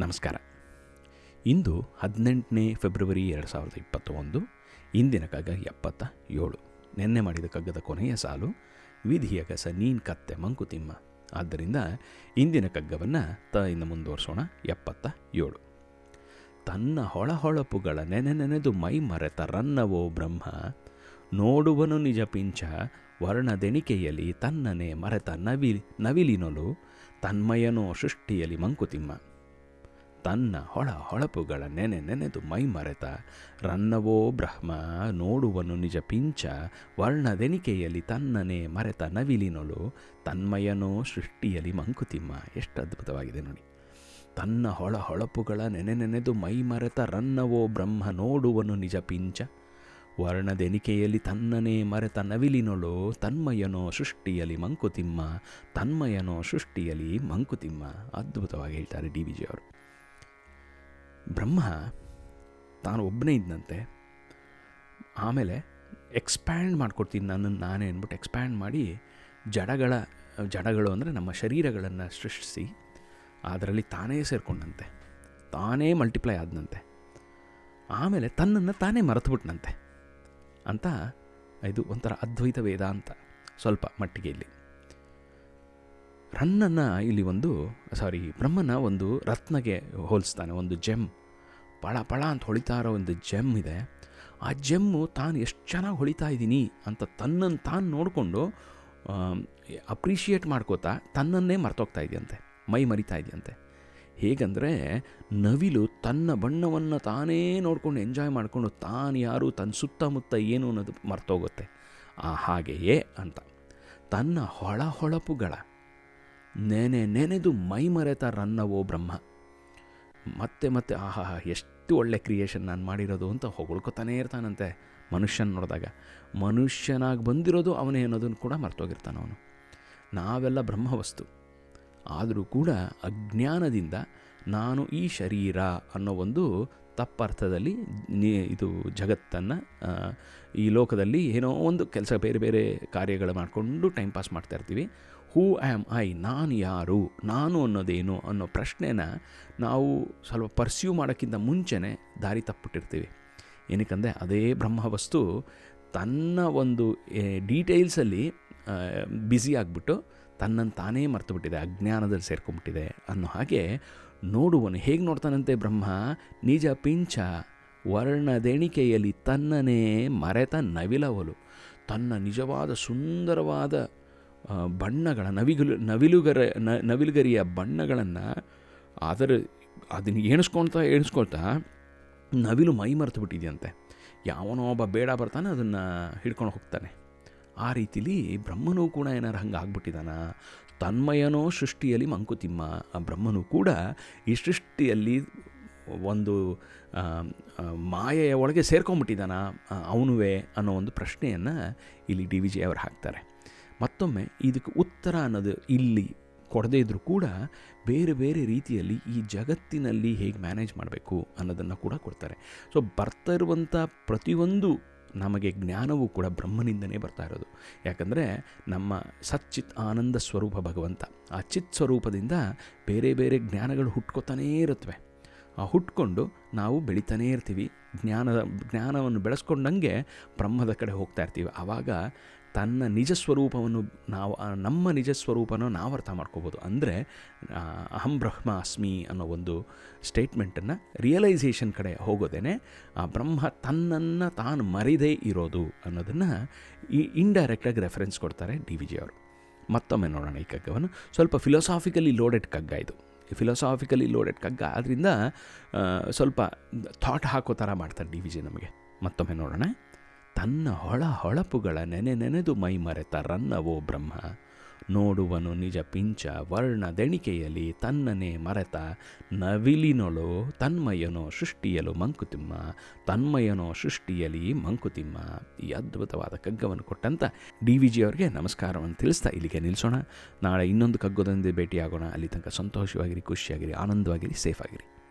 ನಮಸ್ಕಾರ. ಇಂದು ಹದಿನೆಂಟನೇ ಫೆಬ್ರವರಿ ಎರಡು ಸಾವಿರದ ಇಪ್ಪತ್ತೊಂದು, ಇಂದಿನ ಕಗ್ಗ ಎಪ್ಪತ್ತ ಏಳು ನಿನ್ನೆ ಮಾಡಿದ ಕಗ್ಗದ ಕೊನೆಯ ಸಾಲು ವಿಧಿಯ ಕಸ ನೀನ್ ಕತ್ತೆ ಮಂಕುತಿಮ್ಮ ಆದ್ದರಿಂದ ಇಂದಿನ ಕಗ್ಗವನ್ನು ತ ಇಂದ ಮುಂದುವರಿಸೋಣ ಎಪ್ಪತ್ತ ಏಳು ತನ್ನ ಹೊಳಹೊಳಪುಗಳ ನೆನೆ ನೆನೆದು ಮೈ ಮರೆತ ರನ್ನವೋ ಬ್ರಹ್ಮ, ನೋಡುವನು ನಿಜ ಪಿಂಚ, ವರ್ಣದೆಣಿಕೆಯಲ್ಲಿ ತನ್ನನೆ ಮರೆತ ನವಿ ನವಿಲಿನೊಲು, ತನ್ಮಯನೋ ಸೃಷ್ಟಿಯಲ್ಲಿ ಮಂಕುತಿಮ್ಮ ತನ್ನ ಹೊಳ ಹೊಳಪುಗಳ ನೆನೆ ನೆನೆದು ಮೈ ಮರೆತ ರನ್ನವೋ ಬ್ರಹ್ಮ, ನೋಡುವನು ನಿಜ ಪಿಂಚ, ವರ್ಣದೆನಿಕೆಯಲ್ಲಿ ತನ್ನನೆ ಮರೆತ ನವಿಲಿನೊಲು ತನ್ಮಯನೋ ಸೃಷ್ಟಿಯಲ್ಲಿ ಮಂಕುತಿಮ್ಮ. ಎಷ್ಟು ಅದ್ಭುತವಾಗಿದೆ ನೋಡಿ. ತನ್ನ ಹೊಳ ಹೊಳಪುಗಳ ನೆನೆ ನೆನೆದು ಮೈ ಮರೆತ ರನ್ನವೋ ಬ್ರಹ್ಮ, ನೋಡುವನು ನಿಜ ಪಿಂಚ, ವರ್ಣದೆನಿಕೆಯಲ್ಲಿ ತನ್ನನೇ ಮರೆತ ನವಿಲಿನೊಳು ತನ್ಮಯನೋ ಸೃಷ್ಟಿಯಲ್ಲಿ ಮಂಕುತಿಮ್ಮ, ತನ್ಮಯನೋ ಸೃಷ್ಟಿಯಲ್ಲಿ ಮಂಕುತಿಮ್ಮ. ಅದ್ಭುತವಾಗಿ ಹೇಳ್ತಾರೆ ಡಿ ಅವರು. ಬ್ರಹ್ಮ, ತಾನು ಒಬ್ಬನೇ ಇದ್ದಂತೆ ಆಮೇಲೆ ಎಕ್ಸ್ಪ್ಯಾಂಡ್ ಮಾಡ್ಕೊಡ್ತೀನಿ ನನ್ನನ್ನು ನಾನೇ ಅಂದ್ಬಿಟ್ಟು ಎಕ್ಸ್ಪ್ಯಾಂಡ್ ಮಾಡಿ ಜಡಗಳ, ಜಡಗಳು ಅಂದರೆ ನಮ್ಮ ಶರೀರಗಳನ್ನು ಸೃಷ್ಟಿಸಿ ಅದರಲ್ಲಿ ತಾನೇ ಸೇರಿಕೊಂಡಂತೆ. ತಾನೇ ಮಲ್ಟಿಪ್ಲೈ ಆದನಂತೆ. ಆಮೇಲೆ ತನ್ನನ್ನು ತಾನೇ ಮರೆತುಬಿಟ್ನಂತೆ. ಅಂತ ಇದು ಒಂಥರ ಅದ್ವೈತ ವೇದಾಂತ ಸ್ವಲ್ಪ ಮಟ್ಟಿಗೆ ಇಲ್ಲಿ ರನ್ನನ್ನು ಇಲ್ಲಿ ಒಂದು ಸಾರಿ ಬ್ರಹ್ಮನ ಒಂದು ರತ್ನಗೆ ಹೋಲಿಸ್ತಾನೆ, ಒಂದು ಜೆಮ್ ಪಳ ಪಳ ಅಂತ ಹೊಳಿತಾ ಇರೋ ಒಂದು ಜೆಮ್ ಇದೆ. ಆ ಜೆಮ್ಮು ತಾನು ಎಷ್ಟು ಚೆನ್ನಾಗಿ ಹೊಳಿತಾ ಇದ್ದೀನಿ ಅಂತ ತನ್ನನ್ನು ತಾನು ನೋಡಿಕೊಂಡು ಅಪ್ರಿಷಿಯೇಟ್ ಮಾಡ್ಕೋತಾ ತನ್ನನ್ನೇ ಮರ್ತೋಗ್ತಾ ಇದೆಯಂತೆ, ಮೈ ಮರಿತಾ ಇದೆಯಂತೆ. ಹೇಗಂದರೆ ನವಿಲು ತನ್ನ ಬಣ್ಣವನ್ನು ತಾನೇ ನೋಡ್ಕೊಂಡು ಎಂಜಾಯ್ ಮಾಡಿಕೊಂಡು ತಾನು ಯಾರು ತನ್ನ ಸುತ್ತಮುತ್ತ ಏನು ಅನ್ನೋದು ಮರ್ತೋಗುತ್ತೆ. ಆ ಹಾಗೆಯೇ ಅಂತ. ತನ್ನ ಹೊಳ ಹೊಳಪುಗಳ, ನೆನೆ ನೆನೆದು ಮೈ ಮರೆತ ರನ್ನವೋ ಬ್ರಹ್ಮ. ಮತ್ತೆ ಮತ್ತೆ ಆಹಾ, ಎಷ್ಟು ಒಳ್ಳೆ ಕ್ರಿಯೇಷನ್ ನಾನು ಮಾಡಿರೋದು ಅಂತ ಹೊಗಳ್ಕೊತಾನೇ ಇರ್ತಾನಂತೆ ಮನುಷ್ಯನ ನೋಡಿದಾಗ. ಮನುಷ್ಯನಾಗಿ ಬಂದಿರೋದು ಅವನೇ ಅನ್ನೋದನ್ನು ಕೂಡ ಮರ್ತೋಗಿರ್ತಾನೆ ಅವನು. ನಾವೆಲ್ಲ ಬ್ರಹ್ಮವಸ್ತು. ಆದರೂ ಕೂಡ ಅಜ್ಞಾನದಿಂದ ನಾನು ಈ ಶರೀರ ಅನ್ನೋ ಒಂದು ತಪ್ಪರ್ಥದಲ್ಲಿ ಇದು ಜಗತ್ತನ್ನು ಈ ಲೋಕದಲ್ಲಿ ಏನೋ ಒಂದು ಕೆಲಸ ಬೇರೆ ಬೇರೆ ಕಾರ್ಯಗಳು ಮಾಡಿಕೊಂಡು ಟೈಮ್ ಪಾಸ್ ಮಾಡ್ತಾ ಇರ್ತೀವಿ. ಹೂ ಆ್ಯಮ್ ಐ ನಾನು ಯಾರು? ನಾನು ಅನ್ನೋದೇನು ಅನ್ನೋ ಪ್ರಶ್ನೆನ ನಾವು ಸ್ವಲ್ಪ ಪರ್ಸ್ಯೂ ಮಾಡೋಕ್ಕಿಂತ ಮುಂಚೆನೆ ದಾರಿ ತಪ್ಪಿಟ್ಟಿರ್ತೀವಿ. ಏನಕ್ಕಂದರೆ ಅದೇ ಬ್ರಹ್ಮವಸ್ತು ತನ್ನ ಒಂದು ಡೀಟೇಲ್ಸಲ್ಲಿ ಬ್ಯುಸಿ ಆಗಿಬಿಟ್ಟು ತನ್ನನ್ನು ತಾನೇ ಮರ್ತು ಬಿಟ್ಟಿದೆ, ಅಜ್ಞಾನದಲ್ಲಿ ಸೇರ್ಕೊಂಬಿಟ್ಟಿದೆ ಅನ್ನೋ ಹಾಗೆ ನೋಡುವನು. ಹೇಗೆ ನೋಡ್ತಾನಂತೆ ಬ್ರಹ್ಮ? ನಿಜ ಪಿಂಚ ವರ್ಣದೆಣಿಕೆಯಲ್ಲಿ ತನ್ನನೇ ಮರೆತ ನವಿಲವಲು. ತನ್ನ ನಿಜವಾದ ಸುಂದರವಾದ ಬಣ್ಣಗಳ ನವಿಗಲು ನವಿಲುಗರ ನವಿಲುಗರಿಯ ಬಣ್ಣಗಳನ್ನು ಅದರ ಅದನ್ನು ಎಣಿಸ್ಕೊಳ್ತಾ ಎಣಿಸ್ಕೊಳ್ತಾ ನವಿಲು ಮೈ ಮರೆತು ಬಿಟ್ಟಿದೆಯಂತೆ. ಯಾವನೋ ಒಬ್ಬ ಬೇಡ ಬರ್ತಾನೆ, ಅದನ್ನು ಹಿಡ್ಕೊಂಡು ಹೋಗ್ತಾನೆ. ಆ ರೀತಿಲಿ ಬ್ರಹ್ಮನೂ ಕೂಡ ಏನಾರು ಹಂಗೆ ಆಗ್ಬಿಟ್ಟಿದ್ದಾನ ತನ್ಮಯನೋ ಸೃಷ್ಟಿಯಲ್ಲಿ ಮಂಕುತಿಮ್ಮ. ಆ ಬ್ರಹ್ಮನೂ ಕೂಡ ಈ ಸೃಷ್ಟಿಯಲ್ಲಿ ಒಂದು ಮಾಯೆಯ ಒಳಗೆ ಸೇರ್ಕೊಂಬಿಟ್ಟಿದ್ದಾನ ಅವನುವೇ ಅನ್ನೋ ಒಂದು ಪ್ರಶ್ನೆಯನ್ನು ಇಲ್ಲಿ ಡಿ ವಿ ಜಿ ಅವರು ಹಾಕ್ತಾರೆ. ಮತ್ತೊಮ್ಮೆ ಇದಕ್ಕೆ ಉತ್ತರ ಅನ್ನೋದು ಇಲ್ಲಿ ಕೊಡದೇ ಇದ್ದರೂ ಕೂಡ ಬೇರೆ ಬೇರೆ ರೀತಿಯಲ್ಲಿ ಈ ಜಗತ್ತಿನಲ್ಲಿ ಹೇಗೆ ಮ್ಯಾನೇಜ್ ಮಾಡಬೇಕು ಅನ್ನೋದನ್ನು ಕೂಡ ಕೊಡ್ತಾರೆ. ಸೊ ಬರ್ತಾ ಇರುವಂಥ ಪ್ರತಿಯೊಂದು ನಮಗೆ ಜ್ಞಾನವೂ ಕೂಡ ಬ್ರಹ್ಮನಿಂದನೇ ಬರ್ತಾ ಇರೋದು. ಯಾಕಂದರೆ ನಮ್ಮ ಸಚ್ಚಿತ್ ಆನಂದ ಸ್ವರೂಪ ಭಗವಂತ, ಆ ಚಿತ್ ಸ್ವರೂಪದಿಂದ ಬೇರೆ ಬೇರೆ ಜ್ಞಾನಗಳು ಹುಟ್ಕೋತಾನೇ ಇರುತ್ತವೆ. ಆ ಹುಟ್ಕೊಂಡು ನಾವು ಬೆಳಿತಾನೇ ಇರ್ತೀವಿ. ಜ್ಞಾನದ, ಜ್ಞಾನವನ್ನು ಬೆಳೆಸ್ಕೊಂಡಂಗೆ ಬ್ರಹ್ಮದ ಕಡೆ ಹೋಗ್ತಾ ಇರ್ತೀವಿ. ಆವಾಗ ತನ್ನ ನಿಜ ಸ್ವರೂಪವನ್ನು ನಾವು ನಮ್ಮ ನಿಜ ಸ್ವರೂಪನ ನಾವು ಅರ್ಥ ಮಾಡ್ಕೋಬೋದು. ಅಂದರೆ ಅಹಂ ಬ್ರಹ್ಮ ಅಸ್ಮಿ ಅನ್ನೋ ಒಂದು ಸ್ಟೇಟ್ಮೆಂಟನ್ನು ರಿಯಲೈಸೇಷನ್ ಕಡೆ ಹೋಗೋದೇನೆ, ಆ ಬ್ರಹ್ಮ ತನ್ನನ್ನು ತಾನು ಮರಿದೇ ಇರೋದು ಅನ್ನೋದನ್ನು ಈ ಇಂಡೈರೆಕ್ಟಾಗಿ ರೆಫರೆನ್ಸ್ ಕೊಡ್ತಾರೆ ಡಿ ವಿ ಜಿ ಅವರು. ಮತ್ತೊಮ್ಮೆ ನೋಡೋಣ ಈ ಕಗ್ಗವನ್ನು. ಸ್ವಲ್ಪ ಫಿಲಾಸಾಫಿಕಲಿ ಲೋಡೆಡ್ ಕಗ್ಗ ಇದು. ಫಿಲಾಸಾಫಿಕಲಿ ಲೋಡೆಡ್ ಕಗ್ಗ ಆದ್ದರಿಂದ ಸ್ವಲ್ಪ ಥಾಟ್ ಹಾಕೋ ಥರ ಮಾಡ್ತಾರೆ ಡಿ ವಿ ಜಿ ನಮಗೆ. ಮತ್ತೊಮ್ಮೆ ನೋಡೋಣ. ತನ್ನ ಹೊಳ ಹೊಳಪುಗಳ ನೆನೆ ನೆನೆದು ಮೈ ಮರೆತ ರನ್ನವೋ ಬ್ರಹ್ಮ. ನೋಡುವನು ನಿಜ ಪಿಂಚ ವರ್ಣದೆಣಿಕೆಯಲ್ಲಿ ತನ್ನನೇ ಮರೆತ, ನವಿಲಿನೊಳೋ ತನ್ಮಯನೋ ಸೃಷ್ಟಿಯಲು ಮಂಕುತಿಮ್ಮ, ತನ್ಮಯನೋ ಸೃಷ್ಟಿಯಲಿ ಮಂಕುತಿಮ್ಮ. ಈ ಅದ್ಭುತವಾದ ಕಗ್ಗವನ್ನು ಕೊಟ್ಟಂತ ಡಿ ವಿ ಜಿ ಅವರಿಗೆ ನಮಸ್ಕಾರವನ್ನು ತಿಳಿಸ್ತಾ ಇಲ್ಲಿಗೆ ನಿಲ್ಲಿಸೋಣ. ನಾಳೆ ಇನ್ನೊಂದು ಕಗ್ಗದೊಂದಿಗೆ ಭೇಟಿಯಾಗೋಣ. ಅಲ್ಲಿ ತನಕ ಸಂತೋಷವಾಗಿರಿ, ಖುಷಿಯಾಗಿರಿ, ಆನಂದವಾಗಿರಿ ಸೇಫ್ ಆಗಿರಿ